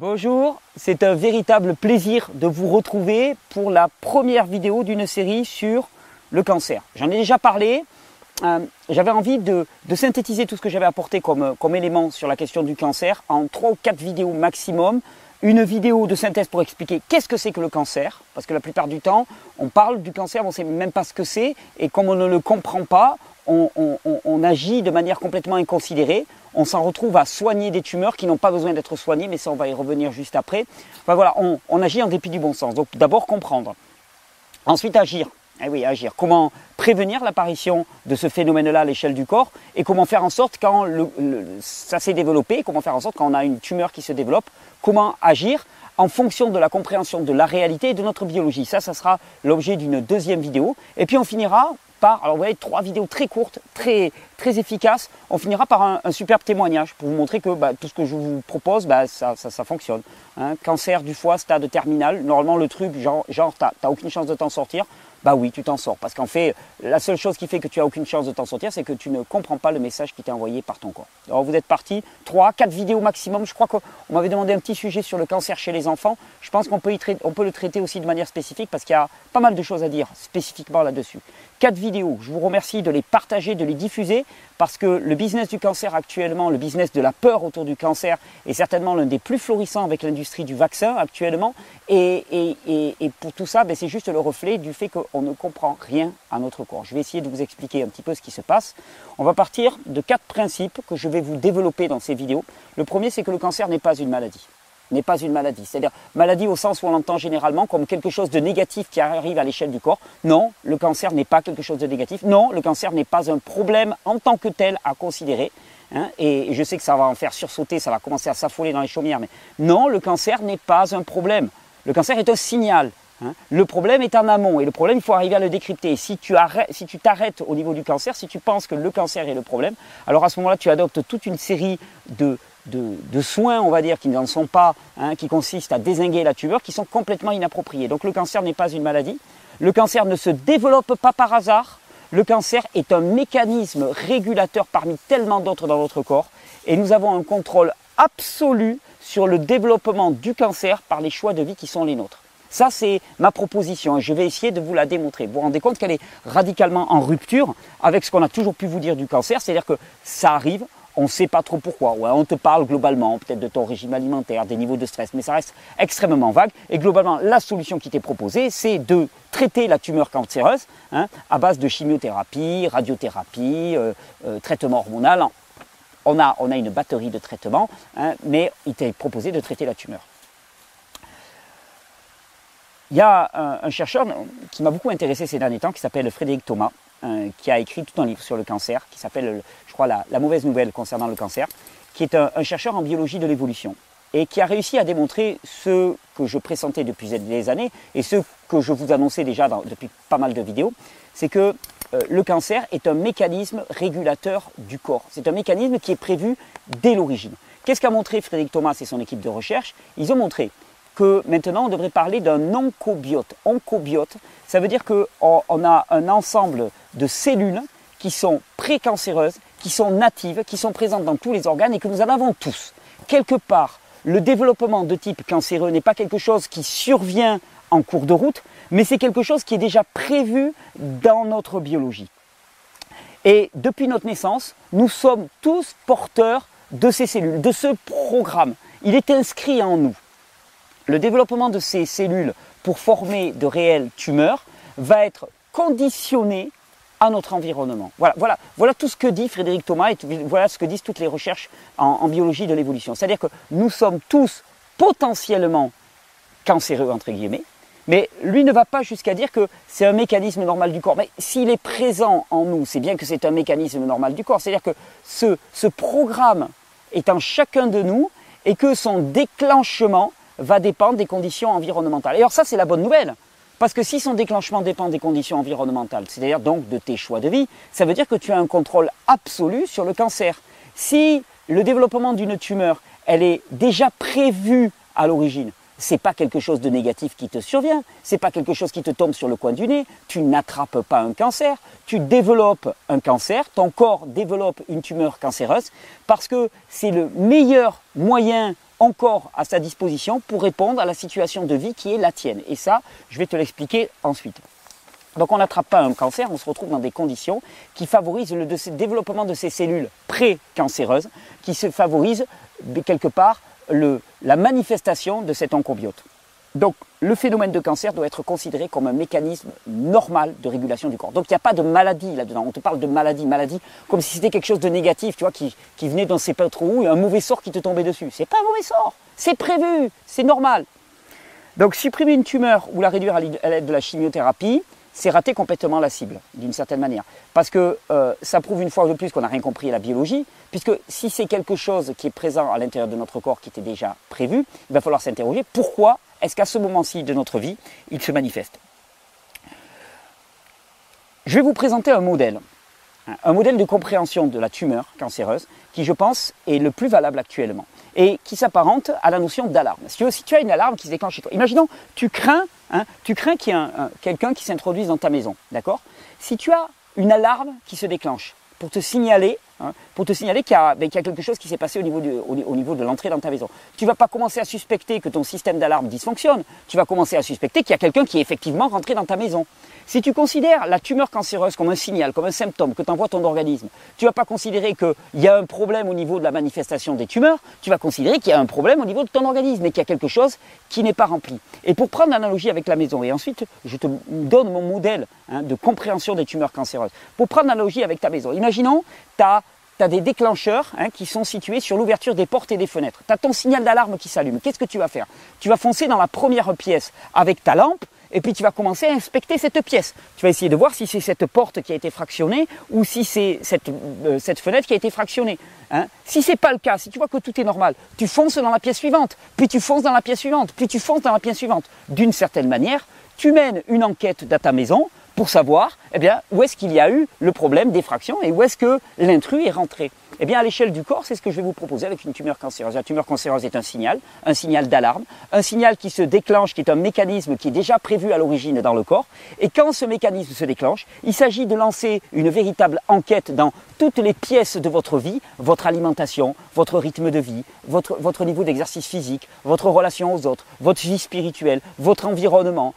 Bonjour, c'est un véritable plaisir de vous retrouver pour la première vidéo d'une série sur le cancer. J'en ai déjà parlé, euh, j'avais envie de, synthétiser tout ce que j'avais apporté comme, élément sur la question du cancer en trois ou quatre vidéos maximum. Une vidéo de synthèse pour expliquer qu'est-ce que c'est que le cancer, parce que la plupart du temps, on parle du cancer, on ne sait même pas ce que c'est, et comme on ne le comprend pas, on agit de manière complètement inconsidérée on s'en retrouve à soigner des tumeurs qui n'ont pas besoin d'être soignées, mais ça on va y revenir juste après. Enfin, voilà, on, agit en dépit du bon sens. Donc d'abord comprendre, ensuite agir. Eh oui, agir. Comment prévenir l'apparition de ce phénomène-là à l'échelle du corps et comment faire en sorte quand ça s'est développé, comment faire en sorte quand on a une tumeur qui se développe, comment agir en fonction de la compréhension de la réalité et de notre biologie. Ça, ça sera l'objet d'une deuxième vidéo. Et puis on finira alors vous voyez, trois vidéos très courtes, très, très efficaces. On finira par un, superbe témoignage pour vous montrer que bah, tout ce que je vous propose, bah, ça, ça, fonctionne. Hein. cancer du foie, stade terminal. Normalement, le truc, genre, genre tu n'as aucune chance de t'en sortir. Bah oui, tu t'en sors. Parce qu'en fait, la seule chose qui fait que tu as aucune chance de t'en sortir, c'est que tu ne comprends pas le message qui t'est envoyé par ton corps. Alors vous êtes parti, 3, 4 vidéos maximum. Je crois qu'on m'avait demandé un petit sujet sur le cancer chez les enfants. Je pense qu'on peut, le traiter aussi de manière spécifique parce qu'il y a pas mal de choses à dire spécifiquement là-dessus. 4 vidéos, je vous remercie de les partager, de les diffuser parce que le business du cancer actuellement, le business de la peur autour du cancer est certainement l'un des plus florissants avec l'industrie du vaccin actuellement. Et, pour tout ça, ben, c'est juste le reflet du fait qu'on ne comprend rien à notre corps. Je vais essayer de vous expliquer un petit peu ce qui se passe. On va partir de quatre principes que je vais vous développer dans ces vidéos. Le premier, c'est que le cancer n'est pas une maladie n'est pas une maladie. C'est-à-dire maladie au sens où on l'entend généralement comme quelque chose de négatif qui arrive à l'échelle du corps. Non, le cancer n'est pas quelque chose de négatif. Non, le cancer n'est pas un problème en tant que tel à considérer. Hein. et je sais que ça va en faire sursauter, ça va commencer à s'affoler dans les chaumières, mais non, le cancer n'est pas un problème. Le cancer est un signal. Hein. Le problème est en amont et le problème, il faut arriver à le décrypter. Si tu t'arrêtes au niveau du cancer, si tu penses que le cancer est le problème, alors à ce moment-là, tu adoptes toute une série de, de, soins, on va dire, qui n'en sont pas, hein, qui consistent à désinguer la tumeur, qui sont complètement inappropriés. Donc le cancer n'est pas une maladie. Le cancer ne se développe pas par hasard. Le cancer est un mécanisme régulateur parmi tellement d'autres dans notre corps. Et nous avons un contrôle absolu sur le développement du cancer par les choix de vie qui sont les nôtres. Ça, c'est ma proposition et je vais essayer de vous la démontrer. Vous vous rendez compte qu'elle est radicalement en rupture avec ce qu'on a toujours pu vous dire du cancer, c'est-à-dire que ça arrive, on ne sait pas trop pourquoi. on te parle globalement peut-être de ton régime alimentaire, des niveaux de stress, mais ça reste extrêmement vague. Et globalement, la solution qui t'est proposée, c'est de traiter la tumeur cancéreuse hein, à base de chimiothérapie, radiothérapie, euh, euh, traitement hormonal. On a, on a, une batterie de traitements, hein, mais il t'est proposé de traiter la tumeur. Il y a un chercheur qui m'a beaucoup intéressé ces derniers temps qui s'appelle Frédéric Thomas, euh, qui a écrit tout un livre sur le cancer, qui s'appelle, je crois, la, mauvaise nouvelle concernant le cancer, qui est un, chercheur en biologie de l'évolution et qui a réussi à démontrer ce que je pressentais depuis des années et ce que je vous annonçais déjà depuis pas mal de vidéos, c'est que euh, le cancer est un mécanisme régulateur du corps. C'est un mécanisme qui est prévu dès l'origine. Qu'est-ce qu'a montré Frédéric Thomas et son équipe de recherche? Ils ont montré que maintenant on devrait parler d'un oncobiote. Oncobiote, ça veut dire qu'on a un ensemble de cellules qui sont précancéreuses, qui sont natives, qui sont présentes dans tous les organes et que nous en avons tous. Quelque part, le développement de type cancéreux n'est pas quelque chose qui survient en cours de route, mais c'est quelque chose qui est déjà prévu dans notre biologie. Et depuis notre naissance, nous sommes tous porteurs de ces cellules, de ce programme. Il est inscrit en nous le développement de ces cellules pour former de réelles tumeurs va être conditionné à notre environnement. Voilà, tout ce que dit Frédéric Thomas et voilà ce que disent toutes les recherches en, biologie de l'évolution. C'est-à-dire que nous sommes tous potentiellement cancéreux, entre guillemets, mais lui ne va pas jusqu'à dire que c'est un mécanisme normal du corps. Mais s'il est présent en nous, c'est bien que c'est un mécanisme normal du corps. C'est-à-dire que ce, ce programme est en chacun de nous et que son déclenchement va dépendre des conditions environnementales. Et alors ça, c'est la bonne nouvelle. Parce que si son déclenchement dépend des conditions environnementales, c'est-à-dire donc de tes choix de vie, ça veut dire que tu as un contrôle absolu sur le cancer. Si le développement d'une tumeur, elle est déjà prévue à l'origine, c'est pas quelque chose de négatif qui te survient, c'est pas quelque chose qui te tombe sur le coin du nez, tu n'attrapes pas un cancer, tu développes un cancer, ton corps développe une tumeur cancéreuse parce que c'est le meilleur moyen encore à sa disposition pour répondre à la situation de vie qui est la tienne. Et ça, je vais te l'expliquer ensuite. Donc on n'attrape pas un cancer, on se retrouve dans des conditions qui favorisent le développement de ces cellules pré-cancéreuses, qui se favorisent quelque part la manifestation de cet oncobiote. Donc le phénomène de cancer doit être considéré comme un mécanisme normal de régulation du corps. Donc il n'y a pas de maladie là-dedans. On te parle de maladie, maladie, comme si c'était quelque chose de négatif, tu vois, qui, venait dans ses pas trop un mauvais sort qui te tombait dessus. C'est pas un mauvais sort, c'est prévu, c'est normal. Donc supprimer une tumeur ou la réduire à l'aide de la chimiothérapie, c'est rater complètement la cible, d'une certaine manière. Parce que euh, ça prouve une fois de plus qu'on n'a rien compris à la biologie, puisque si c'est quelque chose qui est présent à l'intérieur de notre corps qui était déjà prévu, il va falloir s'interroger pourquoi est-ce qu'à ce, moment-ci de notre vie, il se manifeste. Je vais vous présenter un modèle, un modèle de compréhension de la tumeur cancéreuse qui, je pense, est le plus valable actuellement et qui s'apparente à la notion d'alarme. Si, tu as une alarme qui se déclenche chez toi, imaginons, tu crains, hein, tu crains qu'il y ait quelqu'un qui s'introduise dans ta maison, d'accord? Si tu as une alarme qui se déclenche pour te signaler Hein, ben, qu'il y, a quelque chose qui s'est passé au niveau, au, niveau de l'entrée dans ta maison. Tu vas pas commencer à suspecter que ton système d'alarme dysfonctionne, tu vas commencer à suspecter qu'il y a quelqu'un qui est effectivement rentré dans ta maison. Si tu considères la tumeur cancéreuse comme un signal, comme un symptôme que t'envoie ton organisme, tu vas pas considérer qu'il y a un problème au niveau de la manifestation des tumeurs, tu vas considérer qu'il y a un problème au niveau de ton organisme et qu'il y a quelque chose qui n'est pas rempli. Et pour prendre l'analogie avec la maison, et ensuite je te donne mon modèle hein, de compréhension des tumeurs cancéreuses. Pour prendre l'analogie avec ta maison, imaginons, tu as tu as des déclencheurs hein, qui sont situés sur l'ouverture des portes et des fenêtres. Tu as ton signal d'alarme qui s'allume. Qu'est-ce que tu vas faire? Tu vas foncer dans la première pièce avec ta lampe et puis tu vas commencer à inspecter cette pièce. Tu vas essayer de voir si c'est cette porte qui a été fractionnée ou si c'est cette, euh, fenêtre qui a été fractionnée. Hein. Si ce n'est pas le cas, si tu vois que tout est normal, tu fonces dans la pièce suivante, puis tu fonces dans la pièce suivante, puis tu fonces dans la pièce suivante. D'une certaine manière, tu mènes une enquête dans ta maison pour savoir eh où est-ce qu'il y a eu le problème d'effraction et où est-ce que l'intrus est rentré. Eh bien, à l'échelle du corps, c'est ce que je vais vous proposer avec une tumeur cancéreuse. La tumeur cancéreuse est un signal, un signal d'alarme, un signal qui se déclenche, qui est un mécanisme qui est déjà prévu à l'origine dans le corps. Et quand ce mécanisme se déclenche, il s'agit de lancer une véritable enquête dans toutes les pièces de votre vie, votre alimentation, votre rythme de vie, votre, votre niveau d'exercice physique, votre relation aux autres, votre vie spirituelle, votre environnement,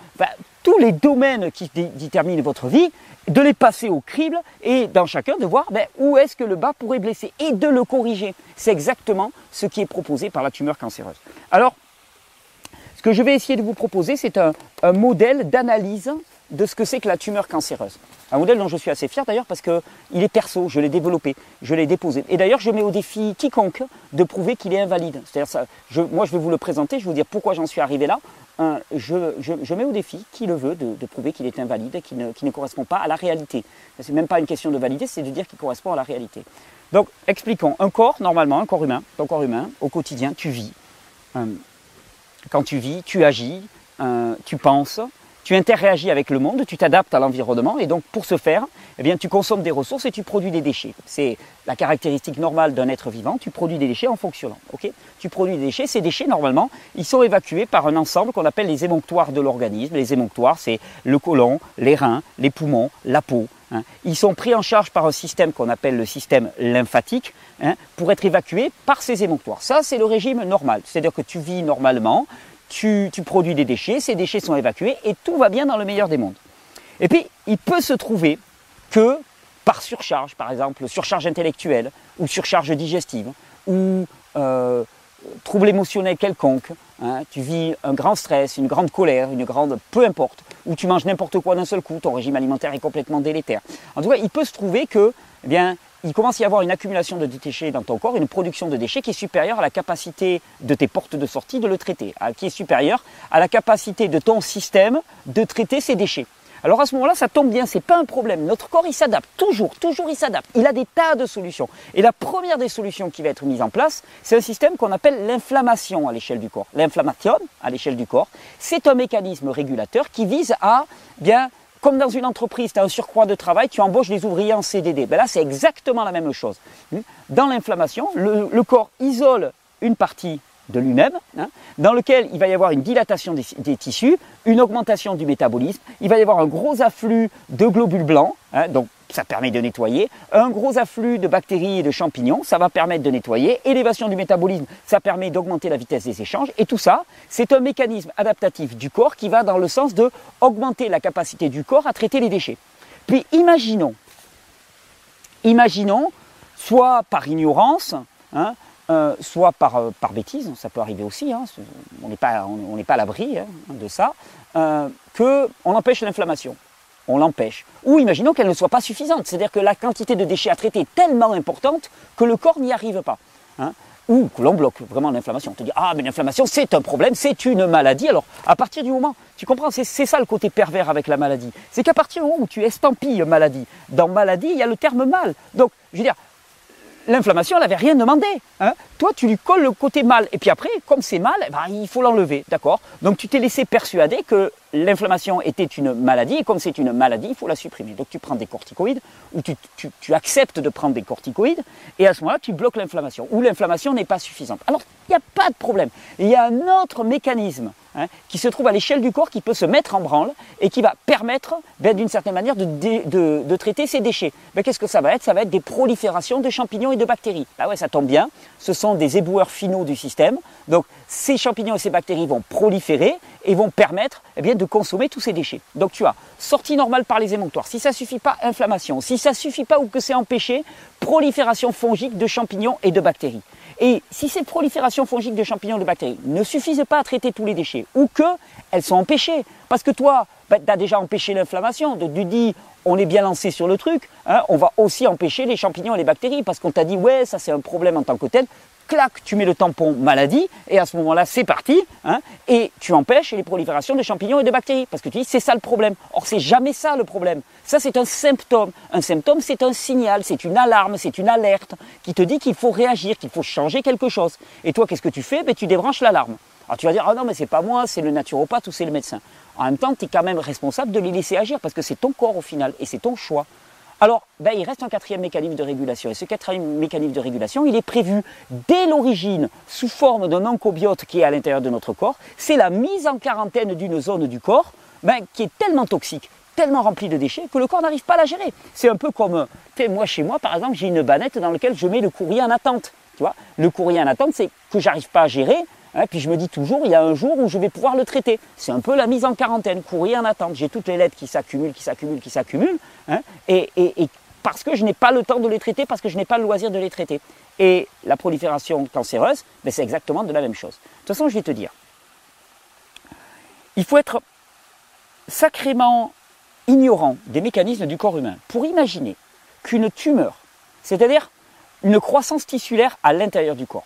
tous les domaines qui déterminent votre vie, de les passer au crible et dans chacun de voir ben, où est-ce que le bas pourrait blesser et de le corriger. C'est exactement ce qui est proposé par la tumeur cancéreuse. Alors, ce que je vais essayer de vous proposer, c'est un, modèle d'analyse de ce que c'est que la tumeur cancéreuse. Un modèle dont je suis assez fier d'ailleurs parce qu'il est perso, je l'ai développé, je l'ai déposé. Et d'ailleurs, je mets au défi quiconque de prouver qu'il est invalide. C'est-à-dire, moi je vais vous le présenter, je vais vous dire pourquoi j'en suis arrivé là. Je, mets au défi qui le veut de, prouver qu'il est invalide, qu'il ne, ne, correspond pas à la réalité. Ce n'est même pas une question de valider, c'est de dire qu'il correspond à la réalité. Donc, expliquons. Un corps, normalement, un corps humain, ton corps humain, au quotidien, tu vis. Euh, quand tu vis, tu agis, euh, tu penses, tu interagis avec le monde, tu t'adaptes à l'environnement et donc pour ce faire, eh tu consommes des ressources et tu produis des déchets. C'est la caractéristique normale d'un être vivant, tu produis des déchets en fonctionnant. tu produis des déchets, ces déchets normalement, ils sont évacués par un ensemble qu'on appelle les émonctoires de l'organisme. Les émonctoires, c'est le côlon, les reins, les poumons, la peau. Hein. Ils sont pris en charge par un système qu'on appelle le système lymphatique hein, pour être évacués par ces émonctoires. Ça, c'est le régime normal. C'est-à-dire que tu vis normalement, tu, produis des déchets, ces déchets sont évacués et tout va bien dans le meilleur des mondes. Et puis, il peut se trouver que par surcharge, par exemple, surcharge intellectuelle ou surcharge digestive ou euh, trouble émotionnel quelconque, hein, tu vis un grand stress, une grande colère, une grande, peu importe, ou tu manges n'importe quoi d'un seul coup, ton régime alimentaire est complètement délétère. En tout cas, il peut se trouver que, eh bien, il commence à y avoir une accumulation de déchets dans ton corps, une production de déchets qui est supérieure à la capacité de tes portes de sortie de le traiter, qui est supérieure à la capacité de ton système de traiter ces déchets. Alors à ce moment-là, ça tombe bien, c'est pas un problème. Notre corps, il s'adapte toujours, toujours il s'adapte. Il a des tas de solutions. Et la première des solutions qui va être mise en place, c'est un système qu'on appelle l'inflammation à l'échelle du corps. L'inflammation à l'échelle du corps, c'est un mécanisme régulateur qui vise à bien comme dans une entreprise, tu as un surcroît de travail, tu embauches des ouvriers en CDD. Ben là, c'est exactement la même chose. Dans l'inflammation, le, corps isole une partie de lui-même, hein, dans lequel il va y avoir une dilatation des, tissus, une augmentation du métabolisme, il va y avoir un gros afflux de globules blancs, hein, donc ça permet de nettoyer. Un gros afflux de bactéries et de champignons, ça va permettre de nettoyer. Élévation du métabolisme, ça permet d'augmenter la vitesse des échanges. Et tout ça, c'est un mécanisme adaptatif du corps qui va dans le sens de augmenter la capacité du corps à traiter les déchets. Puis imaginons, imaginons, soit par ignorance, hein, euh, soit par, euh, par, bêtise, ça peut arriver aussi, hein, on n'est pas à l'abri hein, de ça, euh, qu'on empêche l'inflammation on l'empêche. Ou imaginons qu'elle ne soit pas suffisante, c'est-à-dire que la quantité de déchets à traiter est tellement importante que le corps n'y arrive pas. Hein. ou que l'on bloque vraiment l'inflammation. On te dit, ah, mais l'inflammation, c'est un problème, c'est une maladie. Alors, à partir du moment, tu comprends, c'est ça le côté pervers avec la maladie. C'est qu'à partir du moment où tu estampilles maladie, dans maladie, il y a le terme mal. Donc, je veux dire, l'inflammation, elle n'avait rien demandé. Hein. Toi, tu lui colles le côté mal. Et puis après, comme c'est mal, eh ben, il faut l'enlever. D'accord Donc tu t'es laissé persuader que l'inflammation était une maladie. Et comme c'est une maladie, il faut la supprimer. Donc tu prends des corticoïdes, ou tu, acceptes de prendre des corticoïdes. Et à ce moment-là, tu bloques l'inflammation. Ou l'inflammation n'est pas suffisante. Alors, il n'y a pas de problème. Il y a un autre mécanisme Hein, qui se trouve à l'échelle du corps, qui peut se mettre en branle et qui va permettre, ben, d'une certaine manière, de, traiter ces déchets. Ben, qu'est-ce que ça va être? Ça va être des proliférations de champignons et de bactéries. Ah ouais, ça tombe bien. Ce sont des éboueurs finaux du système. Donc, ces champignons et ces bactéries vont proliférer et vont permettre eh bien, de consommer tous ces déchets. Donc, tu as sortie normale par les émonctoires. Si ça ne suffit pas, inflammation. Si ça ne suffit pas ou que c'est empêché, prolifération fongique de champignons et de bactéries. Et si ces proliférations fongiques de champignons de bactéries ne suffisent pas à traiter tous les déchets, ou qu'elles sont empêchées, parce que toi, bah, tu as déjà empêché l'inflammation, tu dis on est bien lancé sur le truc, hein, on va aussi empêcher les champignons et les bactéries, parce qu'on t'a dit ouais, ça c'est un problème en tant que tel, clac, tu mets le tampon maladie, et à ce moment-là, c'est parti, hein, et tu empêches les proliférations de champignons et de bactéries, parce que tu dis, c'est ça le problème. Or, c'est jamais ça le problème. Ça, c'est un symptôme. Un symptôme, c'est un signal, c'est une alarme, c'est une alerte qui te dit qu'il faut réagir, qu'il faut changer quelque chose. Et toi, qu'est-ce que tu fais? Ben, Tu débranches l'alarme. Alors tu vas dire, ah non, mais c'est pas moi, c'est le naturopathe ou c'est le médecin. En même temps, tu es quand même responsable de les laisser agir, parce que c'est ton corps au final, et c'est ton choix. Alors, ben, il reste un quatrième mécanisme de régulation. Et ce quatrième mécanisme de régulation, il est prévu dès l'origine sous forme d'un oncobiote qui est à l'intérieur de notre corps. C'est la mise en quarantaine d'une zone du corps ben, qui est tellement toxique, tellement remplie de déchets que le corps n'arrive pas à la gérer. C'est un peu comme, moi chez moi par exemple, j'ai une banette dans laquelle je mets le courrier en attente. Tu vois le courrier en attente, c'est que j'arrive pas à gérer, Hein, puis je me dis toujours, il y a un jour où je vais pouvoir le traiter. C'est un peu la mise en quarantaine, courir en attente. J'ai toutes les lettres qui s'accumulent, qui s'accumulent, qui s'accumulent. Hein, et, parce que je n'ai pas le temps de les traiter, parce que je n'ai pas le loisir de les traiter. Et la prolifération cancéreuse, ben, c'est exactement de la même chose. De toute façon, je vais te dire, il faut être sacrément ignorant des mécanismes du corps humain pour imaginer qu'une tumeur, c'est-à-dire une croissance tissulaire à l'intérieur du corps,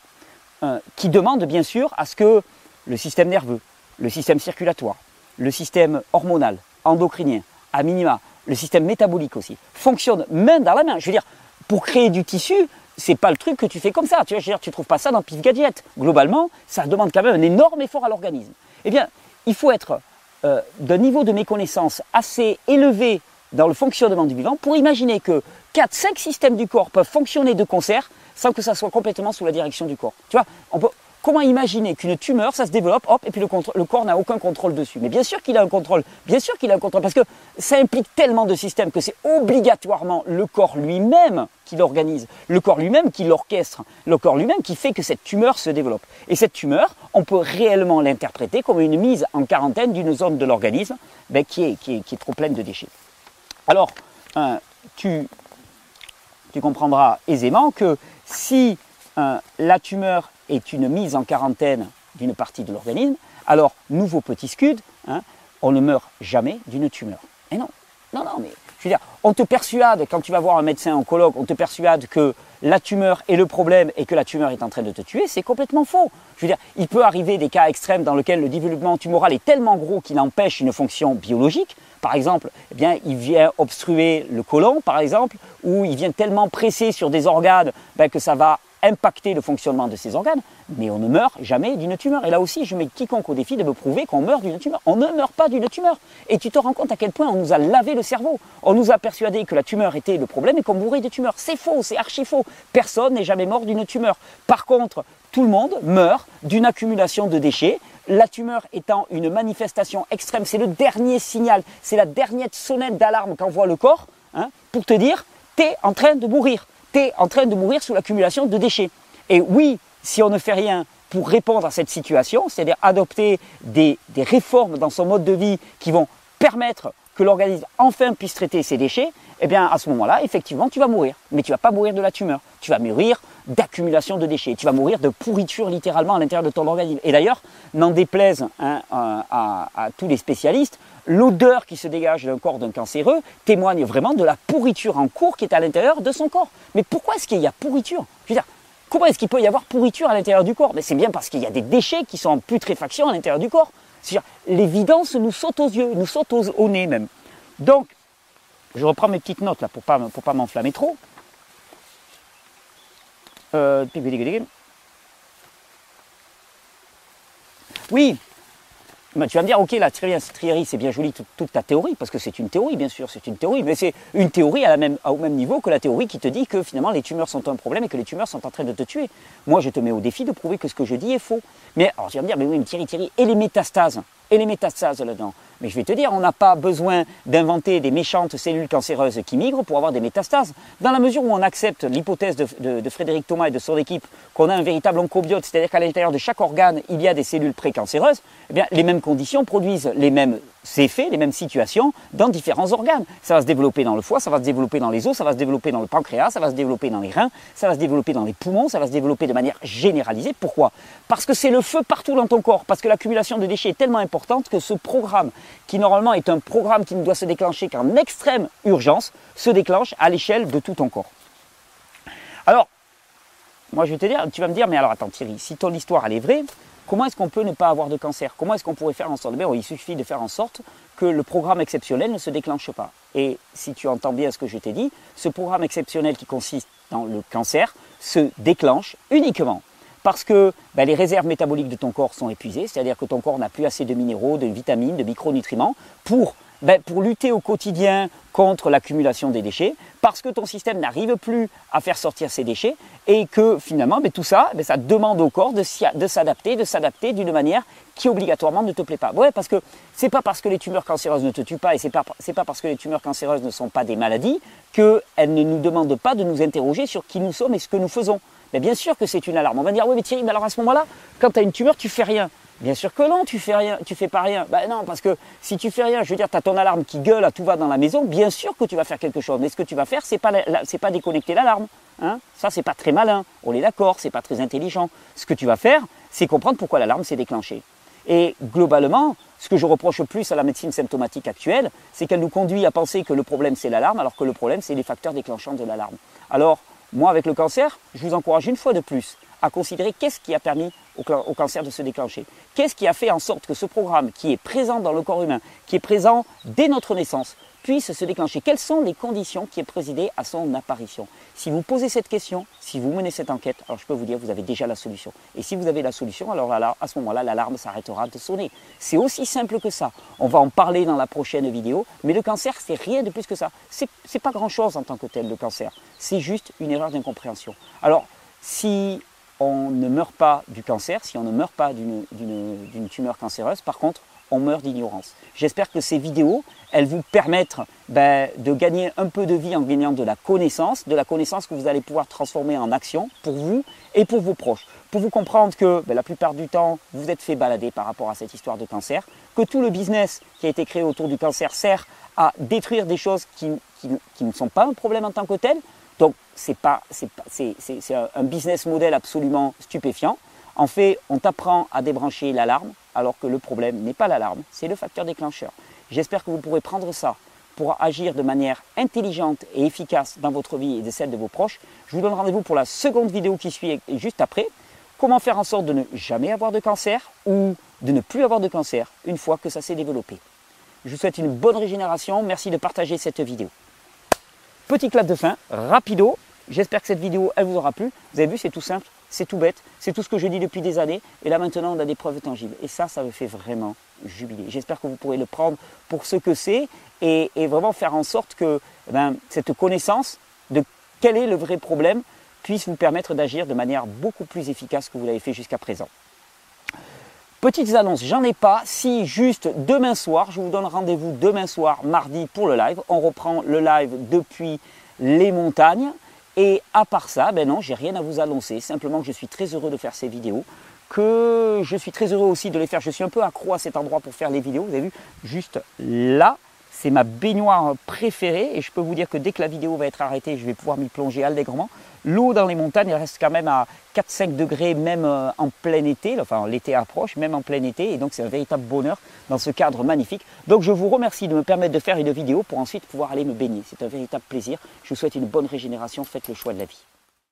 euh, qui demande bien sûr à ce que le système nerveux, le système circulatoire, le système hormonal, endocrinien, à minima, le système métabolique aussi, fonctionne main dans la main. Je veux dire, pour créer du tissu, c'est pas le truc que tu fais comme ça. Tu tu trouves pas ça dans Pif Gadget. Globalement, ça demande quand même un énorme effort à l'organisme. Eh bien, il faut être euh, d'un niveau de méconnaissance assez élevé dans le fonctionnement du vivant pour imaginer que 4-5 systèmes du corps peuvent fonctionner de concert sans que ça soit complètement sous la direction du corps. Tu vois, comment imaginer qu'une tumeur, ça se développe, hop, et puis le, corps n'a aucun contrôle dessus Mais bien sûr qu'il a un contrôle, bien sûr qu'il a un contrôle, parce que ça implique tellement de systèmes que c'est obligatoirement le corps lui-même qui l'organise, le corps lui-même qui l'orchestre, le corps lui-même qui fait que cette tumeur se développe. Et cette tumeur, on peut réellement l'interpréter comme une mise en quarantaine d'une zone de l'organisme ben, qui, est, qui, est, trop pleine de déchets. Alors, hein, tu, tu comprendras aisément que si euh, la tumeur est une mise en quarantaine d'une partie de l'organisme, alors, nouveau petit scud, hein, on ne meurt jamais d'une tumeur. Et non, non, non, mais on te persuade, quand tu vas voir un médecin oncologue, on te persuade que la tumeur est le problème et que la tumeur est en train de te tuer, c'est complètement faux. Je veux dire, il peut arriver des cas extrêmes dans lesquels le développement tumoral est tellement gros qu'il empêche une fonction biologique. Par exemple, eh il vient obstruer le côlon, par exemple, ou il vient tellement presser sur des organes ben, que ça va impacter le fonctionnement de ces organes, mais on ne meurt jamais d'une tumeur. Et là aussi, je mets quiconque au défi de me prouver qu'on meurt d'une tumeur. On ne meurt pas d'une tumeur. Et tu te rends compte à quel point on nous a lavé le cerveau. On nous a persuadé que la tumeur était le problème et qu'on mourrait de tumeur. C'est faux, c'est archi faux. Personne n'est jamais mort d'une tumeur. Par contre, tout le monde meurt d'une accumulation de déchets. La tumeur étant une manifestation extrême, c'est le dernier signal, c'est la dernière sonnette d'alarme qu'envoie le corps. Hein pour te dire, tu es en train de mourir. Tu es en train de mourir sous l'accumulation de déchets. Et oui, si on ne fait rien pour répondre à cette situation, c'est-à-dire adopter des, réformes dans son mode de vie qui vont permettre que l'organisme enfin puisse traiter ses déchets, eh bien à ce moment-là, effectivement, tu vas mourir. Mais tu ne vas pas mourir de la tumeur. Tu vas mourir d'accumulation de déchets. Tu vas mourir de pourriture littéralement à l'intérieur de ton organisme. Et d'ailleurs, n'en déplaise hein, à, tous les spécialistes, l'odeur qui se dégage d'un corps d'un cancéreux témoigne vraiment de la pourriture en cours qui est à l'intérieur de son corps. Mais pourquoi est-ce qu'il y a pourriture? Je veux comment est-ce qu'il peut y avoir pourriture à l'intérieur du corps? Mais c'est bien parce qu'il y a des déchets qui sont en putréfaction à l'intérieur du corps. L'évidence nous saute aux yeux, nous saute au nez même. Donc, je reprends mes petites notes là pour ne pas, pas m'enflammer trop. Euh, oui, bah, tu vas me dire, ok, la trierie, c'est bien joli toute, ta théorie, parce que c'est une théorie, bien sûr, c'est une théorie, mais c'est une théorie au même niveau que la théorie qui te dit que finalement les tumeurs sont un problème et que les tumeurs sont en train de te tuer. Moi, je te mets au défi de prouver que ce que je dis est faux. Mais alors, tu vas me dire, mais oui, mais Thierry, Thierry, et les métastases Et les métastases là-dedans? Mais je vais te dire, on n'a pas besoin d'inventer des méchantes cellules cancéreuses qui migrent pour avoir des métastases. Dans la mesure où on accepte l'hypothèse de, Frédéric Thomas et de son équipe qu'on a un véritable oncobiote, c'est-à-dire qu'à l'intérieur de chaque organe, il y a des cellules précancéreuses, eh bien, les mêmes conditions produisent les mêmes effets, les mêmes situations dans différents organes. Ça va se développer dans le foie, ça va se développer dans les os, ça va se développer dans le pancréas, ça va se développer dans les reins, ça va se développer dans les poumons, ça va se développer de manière généralisée. Pourquoi? Parce que c'est le feu partout dans ton corps, parce que l'accumulation de déchets est tellement importante que ce programme qui normalement est un programme qui ne doit se déclencher qu'en extrême urgence, se déclenche à l'échelle de tout ton corps. Alors, moi je vais te dire, tu vas me dire, mais alors attends Thierry, si ton histoire elle est vraie, comment est-ce qu'on peut ne pas avoir de cancer? Comment est-ce qu'on pourrait faire en sorte? Il suffit de faire en sorte que le programme exceptionnel ne se déclenche pas. Et si tu entends bien ce que je t'ai dit, ce programme exceptionnel qui consiste dans le cancer se déclenche uniquement parce que ben, les réserves métaboliques de ton corps sont épuisées, c'est-à-dire que ton corps n'a plus assez de minéraux, de vitamines, de micronutriments pour, ben, pour lutter au quotidien contre l'accumulation des déchets, parce que ton système n'arrive plus à faire sortir ces déchets et que finalement ben, tout ça, ça demande au corps de, s'adapter, de s'adapter d'une manière qui obligatoirement ne te plaît pas. Ouais, parce que c'est pas parce que les tumeurs cancéreuses ne te tuent pas et c'est pas, pas parce que les tumeurs cancéreuses ne sont pas des maladies qu'elles ne nous demandent pas de nous interroger sur qui nous sommes et ce que nous faisons bien sûr que c'est une alarme. On va dire, oui, mais Thierry, mais alors à ce moment-là, quand tu as une tumeur, tu fais rien. Bien sûr que non, tu fais rien, tu fais pas rien. Ben non, parce que si tu fais rien, je veux dire, tu as ton alarme qui gueule à tout va dans la maison, bien sûr que tu vas faire quelque chose. Mais ce que tu vas faire, c'est pas, c'est pas déconnecter l'alarme. Hein Ça, c'est pas très malin. On est d'accord, c'est pas très intelligent. Ce que tu vas faire, c'est comprendre pourquoi l'alarme s'est déclenchée. Et globalement, ce que je reproche plus à la médecine symptomatique actuelle, c'est qu'elle nous conduit à penser que le problème c'est l'alarme, alors que le problème c'est les facteurs déclenchants de l'alarme. Alors, moi, avec le cancer, je vous encourage une fois de plus à considérer qu'est-ce qui a permis au, cancer de se déclencher. Qu'est-ce qui a fait en sorte que ce programme qui est présent dans le corps humain, qui est présent dès notre naissance, puisse se déclencher Quelles sont les conditions qui ont présidé à son apparition? Si vous posez cette question, si vous menez cette enquête, alors je peux vous dire, vous avez déjà la solution. Et si vous avez la solution, alors à ce moment-là, l'alarme s'arrêtera de sonner. C'est aussi simple que ça. On va en parler dans la prochaine vidéo, mais le cancer, c'est rien de plus que ça. C'est pas grand-chose en tant que tel, le cancer. C'est juste une erreur d'incompréhension. Alors, si on ne meurt pas du cancer, si on ne meurt pas d'une tumeur cancéreuse, par contre, on meurt d'ignorance. J'espère que ces vidéos, elles vous permettent ben, de gagner un peu de vie en gagnant de la connaissance, de la connaissance que vous allez pouvoir transformer en action pour vous et pour vos proches. Pour vous comprendre que ben, la plupart du temps, vous êtes fait balader par rapport à cette histoire de cancer, que tout le business qui a été créé autour du cancer sert à détruire des choses qui, ne sont pas un problème en tant que tel. Donc c'est un business model absolument stupéfiant. En fait, on t'apprend à débrancher l'alarme, alors que le problème n'est pas l'alarme, c'est le facteur déclencheur. J'espère que vous pourrez prendre ça pour agir de manière intelligente et efficace dans votre vie et de celle de vos proches. Je vous donne rendez-vous pour la seconde vidéo qui suit juste après. Comment faire en sorte de ne jamais avoir de cancer ou de ne plus avoir de cancer une fois que ça s'est développé. Je vous souhaite une bonne régénération. Merci de partager cette vidéo. Petit clap de fin, rapido. J'espère que cette vidéo, elle vous aura plu. Vous avez vu, c'est tout simple. C'est tout bête, c'est tout ce que je dis depuis des années, et là maintenant on a des preuves tangibles. Et ça, ça me fait vraiment jubiler. J'espère que vous pourrez le prendre pour ce que c'est, et, vraiment faire en sorte que ben, cette connaissance de quel est le vrai problème puisse vous permettre d'agir de manière beaucoup plus efficace que vous l'avez fait jusqu'à présent. Petites annonces, j'en ai pas. Si juste demain soir, je vous donne rendez-vous demain soir, mardi, pour le live. On reprend le live depuis les montagnes. Et à part ça, ben non, j'ai rien à vous annoncer. Simplement que je suis très heureux de faire ces vidéos. Que je suis très heureux aussi de les faire. Je suis un peu accro à cet endroit pour faire les vidéos. Vous avez vu, juste là, c'est ma baignoire préférée et je peux vous dire que dès que la vidéo va être arrêtée, je vais pouvoir m'y plonger allègrement. L'eau dans les montagnes, reste quand même à 4-5 degrés, même euh, en plein été. Enfin, l'été approche, même en plein été. Et donc, c'est un véritable bonheur dans ce cadre magnifique. Donc, je vous remercie de me permettre de faire une vidéo pour ensuite pouvoir aller me baigner. C'est un véritable plaisir. Je vous souhaite une bonne régénération. Faites le choix de la vie.